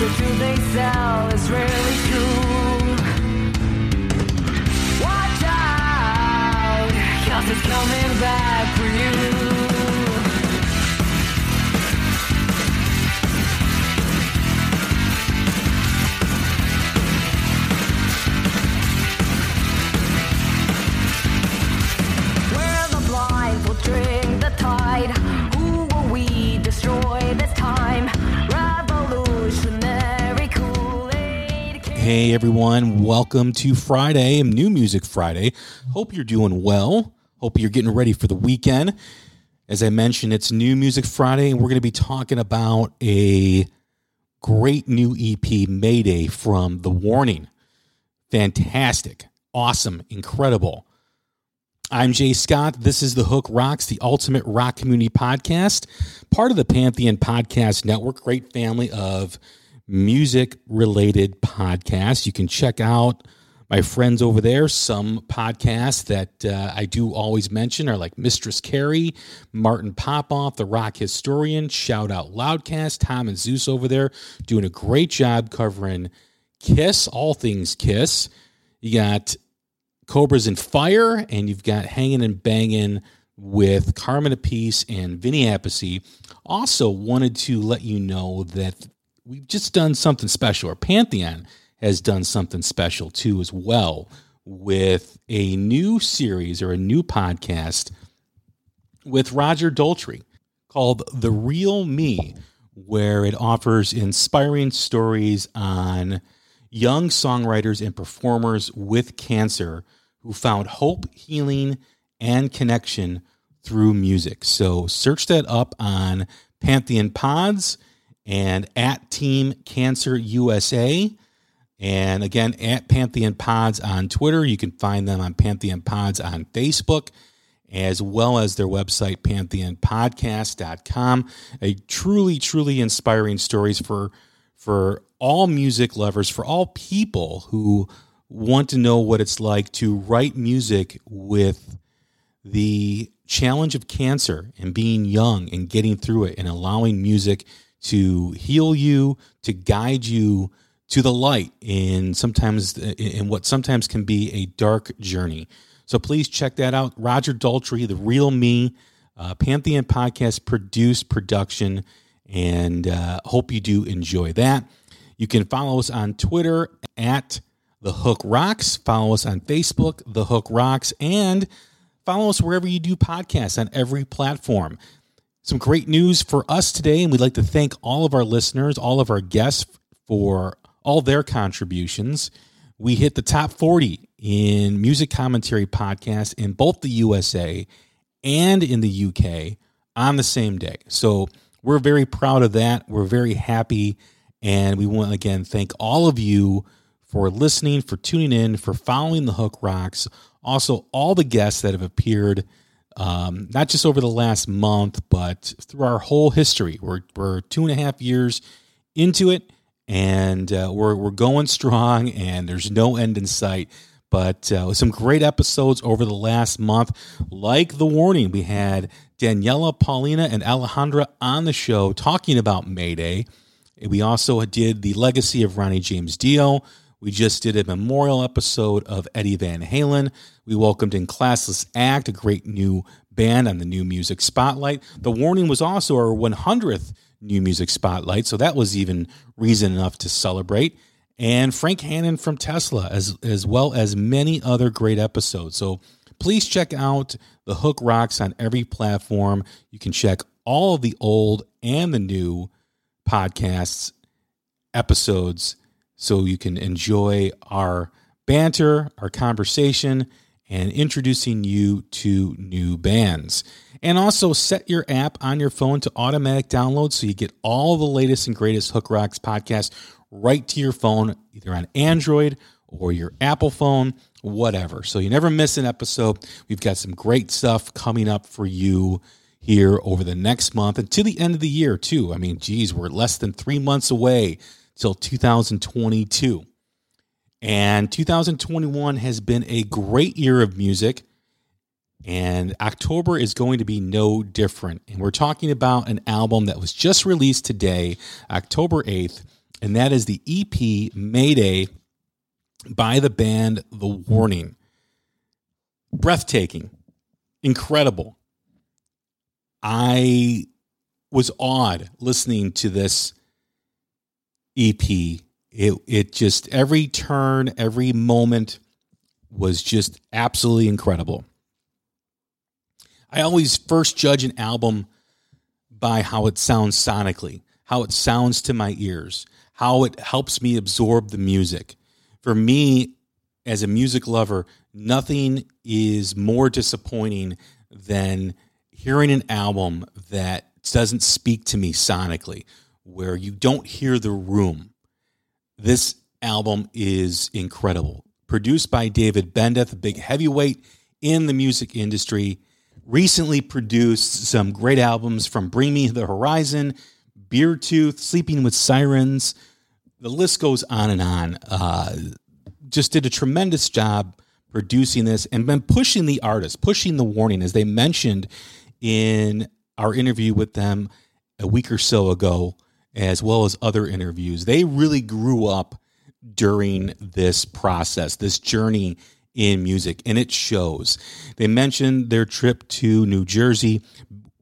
The truth they sell is really everyone, welcome to Friday, and New Music Friday. Hope you're doing well. Hope you're getting ready for the weekend. As I mentioned, it's New Music Friday, and we're going to be talking about a great new EP, Mayday, from The Warning. Fantastic, awesome, incredible. I'm Jay Scott. This is The Hook Rocks, the ultimate rock community podcast, part of the Pantheon Podcast Network, great family of music related podcasts. You can check out my friends over there. Some podcasts that uh, I do always mention are like Mistress Carrie, Martin Popoff, the rock historian, Shout Out Loudcast, Tom and Zeus over there doing a great job covering Kiss, all things Kiss. You got Cobras and Fire, and you've got Hanging and Banging with Carmine Appice and Vinny Appice. Also, wanted to let you know that we've just done something special, or Pantheon has done something special too, as well, with a new series or a new podcast with Roger Daltrey called The Real Me, where it offers inspiring stories on young songwriters and performers with cancer who found hope, healing, and connection through music. So search that up on Pantheon Pods and at Team Cancer USA. And again, at Pantheon Pods on Twitter. You can find them on Pantheon Pods on Facebook, as well as their website, pantheonpodcast.com. A truly, truly inspiring stories for for all music lovers, for all people who want to know what it's like to write music with the challenge of cancer and being young and getting through it and allowing music to heal you, to guide you to the light in sometimes in what sometimes can be a dark journey. So please check that out. Roger Daltrey, The Real Me, uh, Pantheon Podcast produced production, and uh, hope you do enjoy that. You can follow us on Twitter at The Hook Rocks. Follow us on Facebook, The Hook Rocks, and follow us wherever you do podcasts on every platform. Some great news for us today, and we'd like to thank all of our listeners, all of our guests for all their contributions. We hit the top 40 in music commentary podcasts in both the USA and in the UK on the same day. So we're very proud of that. We're very happy. And we want again thank all of you for listening, for tuning in, for following the Hook Rocks. Also, all the guests that have appeared, um, not just over the last month, but through our whole history. We're, we're two and a half years into it, and uh, we're, we're going strong, and there's no end in sight. But uh, some great episodes over the last month. Like The Warning, we had Daniela, Paulina, and Alejandra on the show talking about Mayday. We also did the legacy of Ronnie James Dio. We just did a memorial episode of Eddie Van Halen. We welcomed in Classless Act, a great new band on the New Music Spotlight. The Warning was also our 100th New Music Spotlight, so that was even reason enough to celebrate. And Frank Hannon from Tesla, as as well as many other great episodes. So please check out the Hook Rocks on every platform. You can check all of the old and the new podcasts episodes so you can enjoy our banter, our conversation, and introducing you to new bands. And also set your app on your phone to automatic download so you get all the latest and greatest Hook Rocks podcast right to your phone, either on Android or your Apple phone, whatever. So you never miss an episode. We've got some great stuff coming up for you here over the next month and to the end of the year, too. I mean, geez, we're less than three months away till 2022. And 2021 has been a great year of music. And October is going to be no different. And we're talking about an album that was just released today, October 8th, and that is the EP Mayday by the band The Warning. Breathtaking, incredible. I was awed listening to this EP it it just every turn, every moment was just absolutely incredible. I always first judge an album by how it sounds sonically, how it sounds to my ears, how it helps me absorb the music. For me, as a music lover, nothing is more disappointing than hearing an album that doesn't speak to me sonically, where you don't hear the room this album is incredible. Produced by David Bendeth, a big heavyweight in the music industry. Recently produced some great albums from Bring Me the Horizon, Beartooth, Sleeping with Sirens. The list goes on and on. Uh, just did a tremendous job producing this and been pushing the artist, pushing the warning, as they mentioned in our interview with them a week or so ago as well as other interviews. They really grew up during this process, this journey in music, and it shows. They mentioned their trip to New Jersey,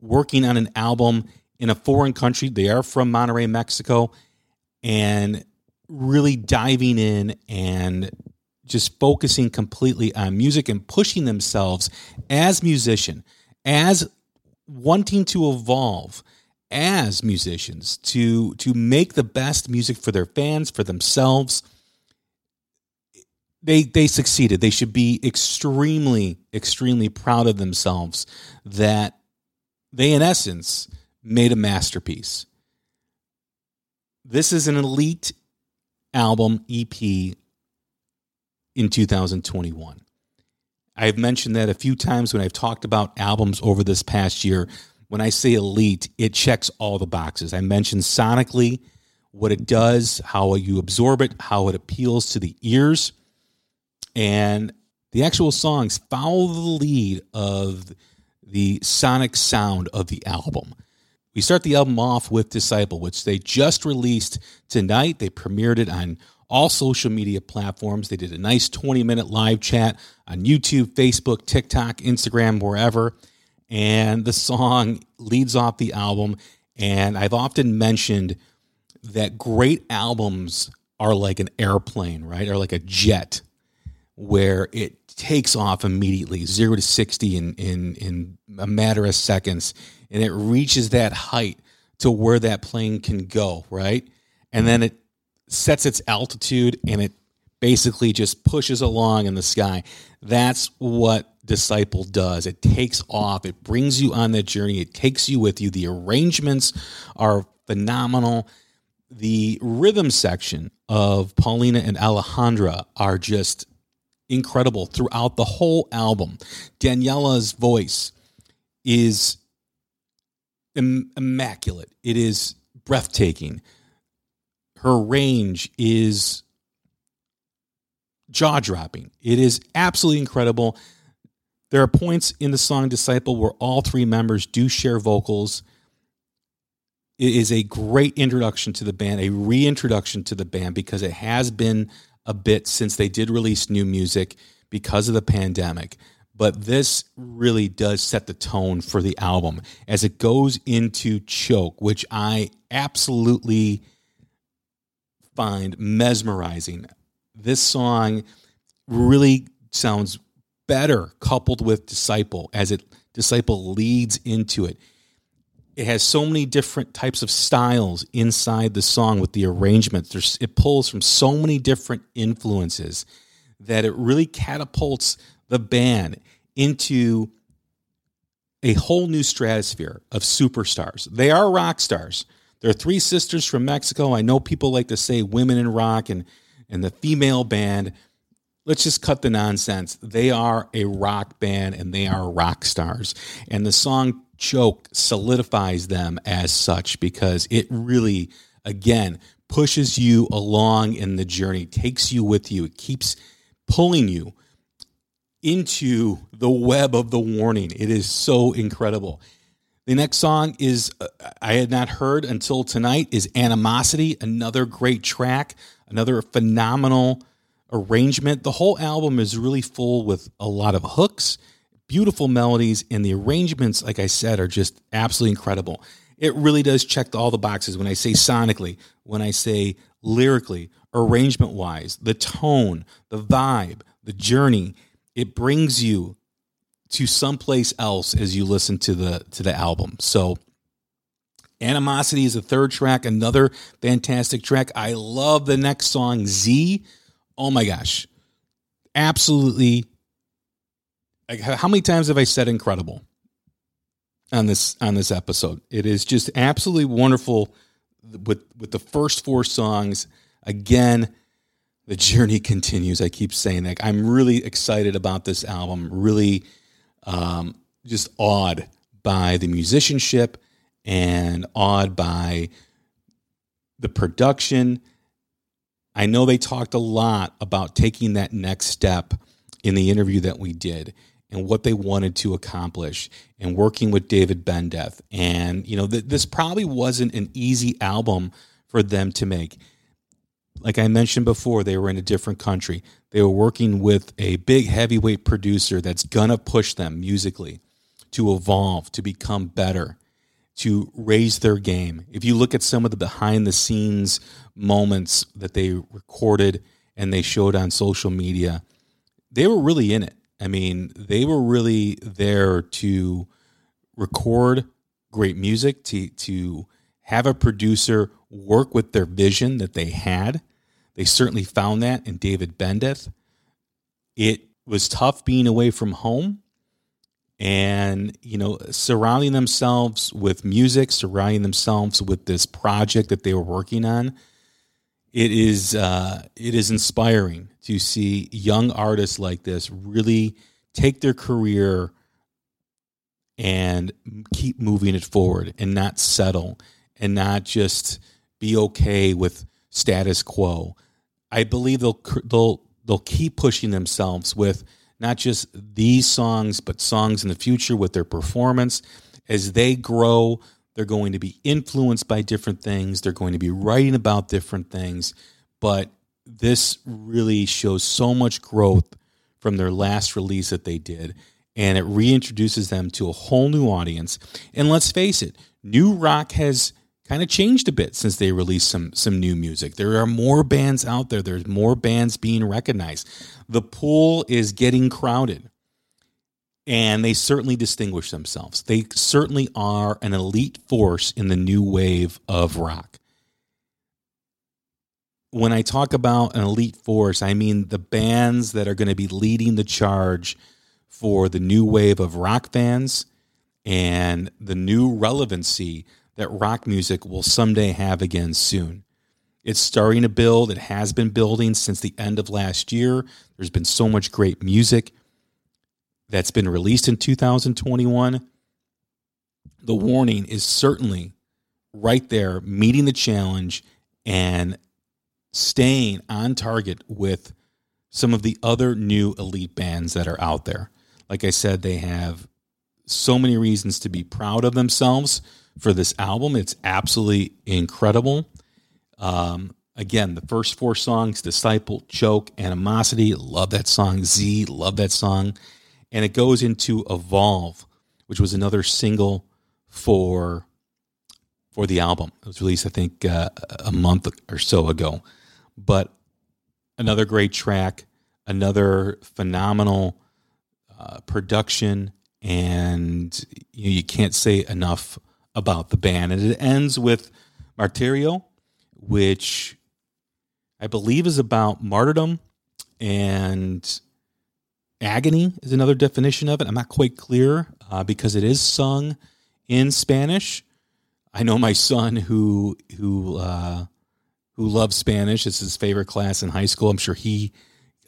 working on an album in a foreign country. They are from Monterrey, Mexico, and really diving in and just focusing completely on music and pushing themselves as musician, as wanting to evolve as musicians to to make the best music for their fans for themselves. They they succeeded. They should be extremely extremely proud of themselves that they in essence made a masterpiece. This is an elite album ep in 2021 I've mentioned that a few times when I've talked about albums over this past year when I say elite, it checks all the boxes. I mentioned sonically what it does, how you absorb it, how it appeals to the ears, and the actual songs follow the lead of the sonic sound of the album. We start the album off with Disciple, which they just released tonight. They premiered it on all social media platforms. They did a nice 20 minute live chat on YouTube, Facebook, TikTok, Instagram, wherever and the song leads off the album. And I've often mentioned that great albums are like an airplane, right? Or like a jet where it takes off immediately, zero to 60 in, in, in a matter of seconds. And it reaches that height to where that plane can go, right? And then it sets its altitude and it basically just pushes along in the sky. That's what Disciple does. It takes off, it brings you on that journey, it takes you with you. The arrangements are phenomenal. The rhythm section of Paulina and Alejandra are just incredible throughout the whole album. Daniela's voice is Im- immaculate, it is breathtaking. Her range is jaw dropping. It is absolutely incredible. There are points in the song Disciple where all three members do share vocals. It is a great introduction to the band, a reintroduction to the band because it has been a bit since they did release new music because of the pandemic. But this really does set the tone for the album as it goes into Choke, which I absolutely find mesmerizing. This song really sounds better coupled with Disciple as it Disciple leads into it. It has so many different types of styles inside the song with the arrangements. There's, it pulls from so many different influences that it really catapults the band into a whole new stratosphere of superstars. They are rock stars. They're three sisters from Mexico. I know people like to say women in rock and, and the female band. Let's just cut the nonsense. They are a rock band and they are rock stars. And the song Choke solidifies them as such because it really, again, pushes you along in the journey, takes you with you, it keeps pulling you into the web of the warning. It is so incredible. The next song is uh, I had not heard until tonight is Animosity, another great track, another phenomenal arrangement. The whole album is really full with a lot of hooks beautiful melodies, and the arrangements, like I said, are just absolutely incredible. It really does check all the boxes when I say sonically, when I say lyrically, arrangement wise, the tone, the vibe, the journey. It brings you to someplace else as you listen to the to the album. So Animosity is the third track, another fantastic track. I love the next song, Z. Oh my gosh. Absolutely how many times have I said incredible on this on this episode? It is just absolutely wonderful with with the first four songs. Again, the journey continues. I keep saying that. I'm really excited about this album. Really, um, just awed by the musicianship and awed by the production. I know they talked a lot about taking that next step in the interview that we did and what they wanted to accomplish and working with David Bendeth. And, you know, th- this probably wasn't an easy album for them to make. Like I mentioned before, they were in a different country. They were working with a big heavyweight producer that's going to push them musically to evolve, to become better, to raise their game. If you look at some of the behind the scenes moments that they recorded and they showed on social media, they were really in it I mean, they were really there to record great music, to to have a producer work with their vision that they had. They certainly found that in David Bendeth. It was tough being away from home and, you know, surrounding themselves with music, surrounding themselves with this project that they were working on it is uh, it is inspiring to see young artists like this really take their career and keep moving it forward and not settle and not just be okay with status quo. I believe they'll they'll they'll keep pushing themselves with not just these songs but songs in the future with their performance as they grow they're going to be influenced by different things. They're going to be writing about different things. But this really shows so much growth from their last release that they did. And it reintroduces them to a whole new audience. And let's face it, new rock has kind of changed a bit since they released some some new music. There are more bands out there. There's more bands being recognized. The pool is getting crowded and they certainly distinguish themselves. They certainly are an elite force in the new wave of rock. When I talk about an elite force, I mean the bands that are going to be leading the charge for the new wave of rock fans and the new relevancy that rock music will someday have again soon. It's starting to build. It has been building since the end of last year. There's been so much great music that's been released in 2021, the warning is certainly right there, meeting the challenge and staying on target with some of the other new elite bands that are out there. Like I said, they have so many reasons to be proud of themselves for this album. It's absolutely incredible. Um, again, the first four songs Disciple, Choke, Animosity, love that song. Z, love that song. And it goes into Evolve, which was another single for for the album. It was released, I think, uh, a month or so ago. But another great track, another phenomenal uh, production, and you, know, you can't say enough about the band. And it ends with Martirio, which I believe is about martyrdom and agony is another definition of it. I'm not quite clear uh, because it is sung in Spanish. I know my son who who uh, who loves Spanish. It's his favorite class in high school. I'm sure he,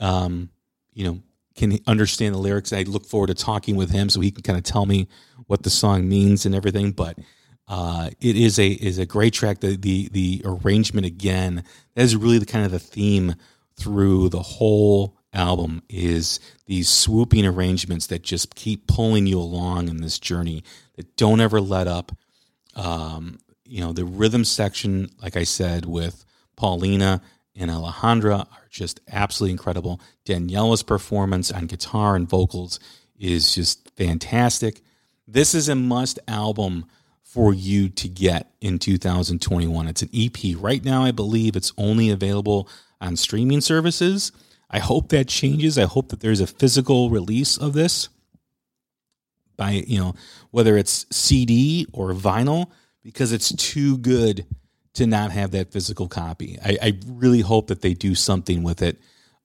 um, you know, can understand the lyrics. I look forward to talking with him so he can kind of tell me what the song means and everything. But uh, it is a is a great track. The the the arrangement again that is really the kind of the theme through the whole album is these swooping arrangements that just keep pulling you along in this journey that don't ever let up. Um, you know the rhythm section, like I said, with Paulina and Alejandra are just absolutely incredible. Daniela's performance on guitar and vocals is just fantastic. This is a must album for you to get in 2021. It's an EP. Right now, I believe it's only available on streaming services. I hope that changes. I hope that there's a physical release of this by, you know, whether it's CD or vinyl, because it's too good to not have that physical copy. I, I really hope that they do something with it.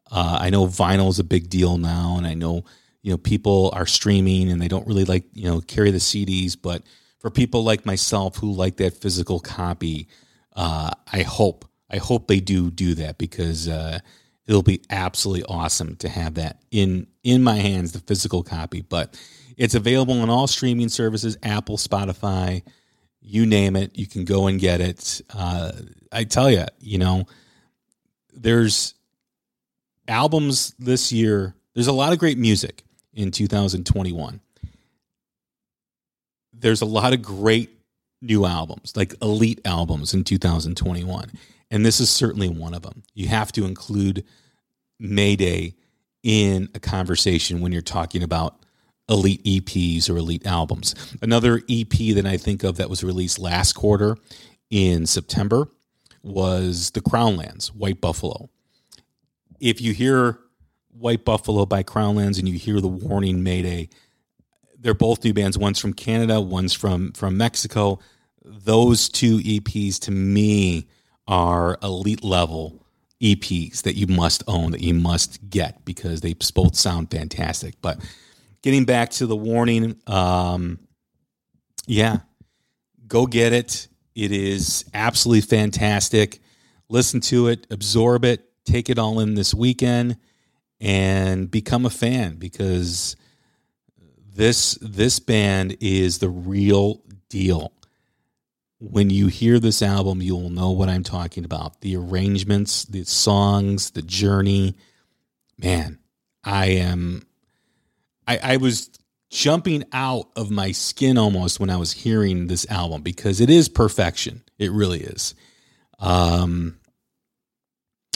Uh, I know vinyl is a big deal now, and I know you know people are streaming and they don't really like you know carry the CDs, but for people like myself who like that physical copy, uh, I hope I hope they do do that because uh, it'll be absolutely awesome to have that in in my hands, the physical copy. But it's available on all streaming services: Apple, Spotify, you name it. You can go and get it. Uh, I tell you, you know, there's albums this year. There's a lot of great music in 2021 there's a lot of great new albums, like elite albums in 2021. And this is certainly one of them. You have to include Mayday in a conversation when you're talking about elite EPs or elite albums. Another EP that I think of that was released last quarter in September was The Crown Lands, White Buffalo. If you hear White Buffalo by Crown Lands and you hear the warning Mayday, they're both new bands. One's from Canada, one's from from Mexico. Those two EPs to me are elite level EPs that you must own, that you must get because they both sound fantastic. But getting back to the warning, um, yeah, go get it. It is absolutely fantastic. Listen to it, absorb it, take it all in this weekend, and become a fan because this this band is the real deal. When you hear this album, you will know what I'm talking about. The arrangements, the songs, the journey. Man, I am I, I was jumping out of my skin almost when I was hearing this album because it is perfection. It really is. Um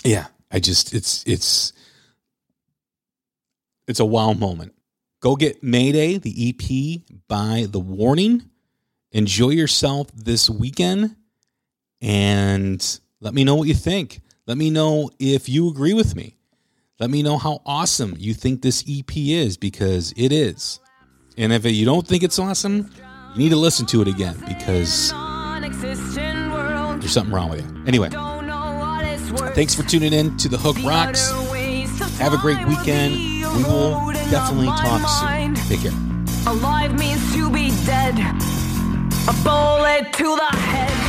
yeah, I just it's it's it's a wow moment Go get Mayday, the EP by The Warning. Enjoy yourself this weekend and let me know what you think. Let me know if you agree with me. Let me know how awesome you think this EP is because it is. And if you don't think it's awesome, you need to listen to it again because there's something wrong with you. Anyway, thanks for tuning in to The Hook Rocks. Have a great weekend. We will definitely talk soon. Take care. Alive means to be dead. A bullet to the head.